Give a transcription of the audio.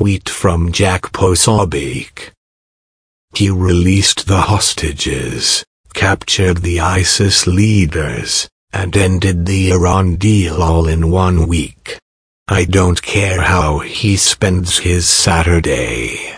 tweet from Jack Posobiec. He released the hostages, captured the ISIS leaders, and ended the Iran deal all in one week. I don't care how he spends his Saturday.